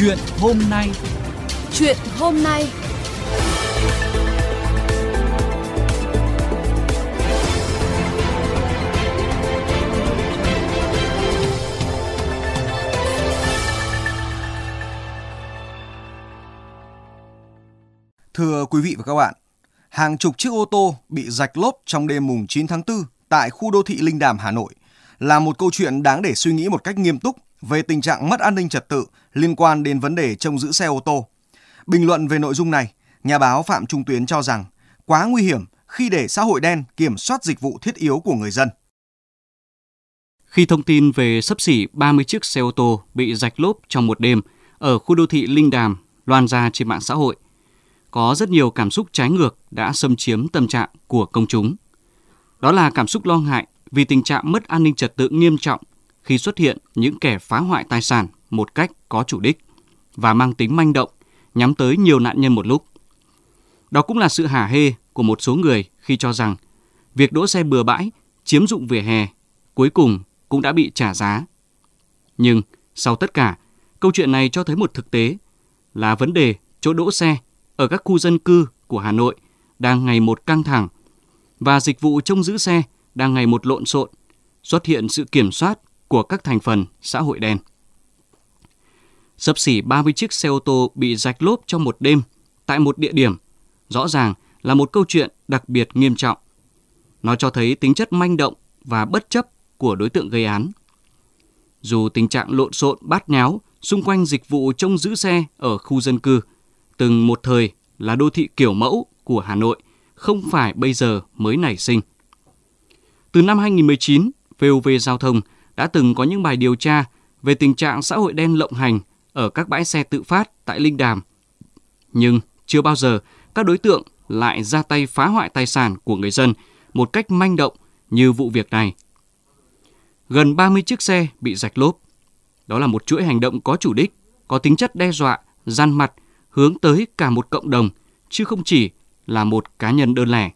Chuyện hôm nay. Chuyện hôm nay. Thưa quý vị và các bạn, hàng chục chiếc ô tô bị rạch lốp trong đêm mùng 9 tháng 4 tại khu đô thị Linh Đàm, Hà Nội là một câu chuyện đáng để suy nghĩ một cách nghiêm túc về tình trạng mất an ninh trật tự liên quan đến vấn đề trông giữ xe ô tô. Bình luận về nội dung này, nhà báo Phạm Trung Tuyến cho rằng quá nguy hiểm khi để xã hội đen kiểm soát dịch vụ thiết yếu của người dân. Khi thông tin về sấp xỉ 30 chiếc xe ô tô bị rạch lốp trong một đêm ở khu đô thị Linh Đàm loan ra trên mạng xã hội, có rất nhiều cảm xúc trái ngược đã xâm chiếm tâm trạng của công chúng. Đó là cảm xúc lo ngại vì tình trạng mất an ninh trật tự nghiêm trọng khi xuất hiện những kẻ phá hoại tài sản một cách có chủ đích và mang tính manh động nhắm tới nhiều nạn nhân một lúc. Đó cũng là sự hả hê của một số người khi cho rằng việc đỗ xe bừa bãi, chiếm dụng vỉa hè cuối cùng cũng đã bị trả giá. Nhưng sau tất cả, câu chuyện này cho thấy một thực tế là vấn đề chỗ đỗ xe ở các khu dân cư của Hà Nội đang ngày một căng thẳng và dịch vụ trông giữ xe đang ngày một lộn xộn, xuất hiện sự kiểm soát của các thành phần xã hội đen. Sấp xỉ 30 chiếc xe ô tô bị rạch lốp trong một đêm tại một địa điểm, rõ ràng là một câu chuyện đặc biệt nghiêm trọng. Nó cho thấy tính chất manh động và bất chấp của đối tượng gây án. Dù tình trạng lộn xộn bát nháo xung quanh dịch vụ trông giữ xe ở khu dân cư, từng một thời là đô thị kiểu mẫu của Hà Nội, không phải bây giờ mới nảy sinh. Từ năm 2019, VOV Giao thông đã từng có những bài điều tra về tình trạng xã hội đen lộng hành ở các bãi xe tự phát tại Linh Đàm. Nhưng chưa bao giờ các đối tượng lại ra tay phá hoại tài sản của người dân một cách manh động như vụ việc này. Gần 30 chiếc xe bị rạch lốp. Đó là một chuỗi hành động có chủ đích, có tính chất đe dọa, gian mặt, hướng tới cả một cộng đồng, chứ không chỉ là một cá nhân đơn lẻ.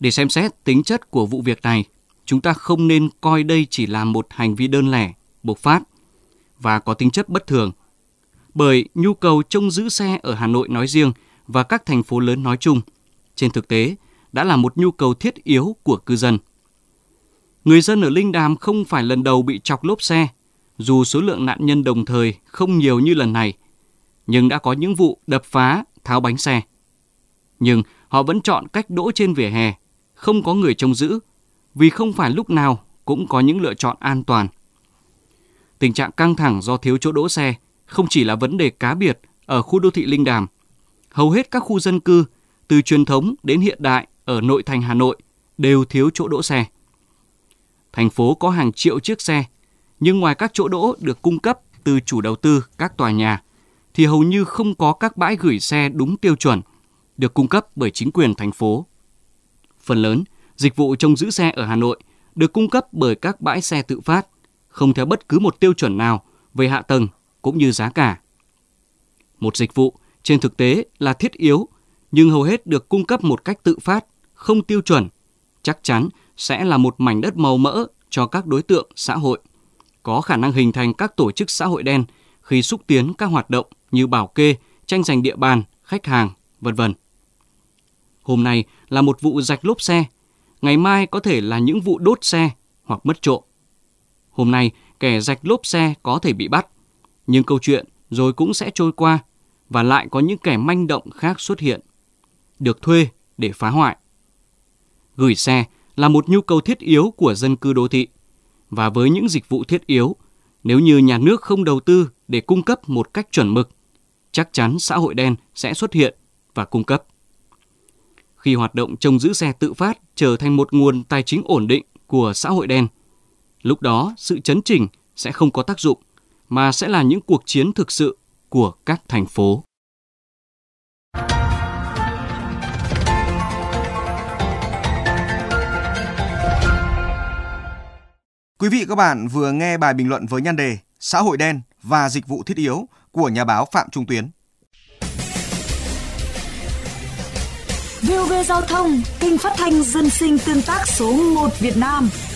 Để xem xét tính chất của vụ việc này, chúng ta không nên coi đây chỉ là một hành vi đơn lẻ, bộc phát và có tính chất bất thường. Bởi nhu cầu trông giữ xe ở Hà Nội nói riêng và các thành phố lớn nói chung, trên thực tế đã là một nhu cầu thiết yếu của cư dân. Người dân ở Linh Đàm không phải lần đầu bị chọc lốp xe, dù số lượng nạn nhân đồng thời không nhiều như lần này, nhưng đã có những vụ đập phá, tháo bánh xe. Nhưng họ vẫn chọn cách đỗ trên vỉa hè, không có người trông giữ, vì không phải lúc nào cũng có những lựa chọn an toàn. Tình trạng căng thẳng do thiếu chỗ đỗ xe không chỉ là vấn đề cá biệt ở khu đô thị Linh Đàm. Hầu hết các khu dân cư, từ truyền thống đến hiện đại ở nội thành Hà Nội đều thiếu chỗ đỗ xe. Thành phố có hàng triệu chiếc xe, nhưng ngoài các chỗ đỗ được cung cấp từ chủ đầu tư các tòa nhà, thì hầu như không có các bãi gửi xe đúng tiêu chuẩn được cung cấp bởi chính quyền thành phố. Phần lớn, dịch vụ trông giữ xe ở Hà Nội được cung cấp bởi các bãi xe tự phát, không theo bất cứ một tiêu chuẩn nào về hạ tầng cũng như giá cả. Một dịch vụ trên thực tế là thiết yếu, nhưng hầu hết được cung cấp một cách tự phát, không tiêu chuẩn, chắc chắn sẽ là một mảnh đất màu mỡ cho các đối tượng xã hội, có khả năng hình thành các tổ chức xã hội đen khi xúc tiến các hoạt động như bảo kê, tranh giành địa bàn, khách hàng, vân vân. Hôm nay là một vụ rạch lốp xe, ngày mai có thể là những vụ đốt xe hoặc mất trộm. Hôm nay kẻ rạch lốp xe có thể bị bắt, nhưng câu chuyện rồi cũng sẽ trôi qua và lại có những kẻ manh động khác xuất hiện, được thuê để phá hoại. Gửi xe là một nhu cầu thiết yếu của dân cư đô thị và với những dịch vụ thiết yếu, nếu như nhà nước không đầu tư để cung cấp một cách chuẩn mực, chắc chắn xã hội đen sẽ xuất hiện và cung cấp. Khi hoạt động trông giữ xe tự phát trở thành một nguồn tài chính ổn định của xã hội đen, lúc đó sự chấn chỉnh sẽ không có tác dụng mà sẽ là những cuộc chiến thực sự của các thành phố. Quý vị các bạn vừa nghe bài bình luận với nhan đề Xã hội đen và dịch vụ thiết yếu của nhà báo Phạm Trung Tuyến. VOV Giao thông, kênh phát thanh dân sinh tương tác số 1 Việt Nam –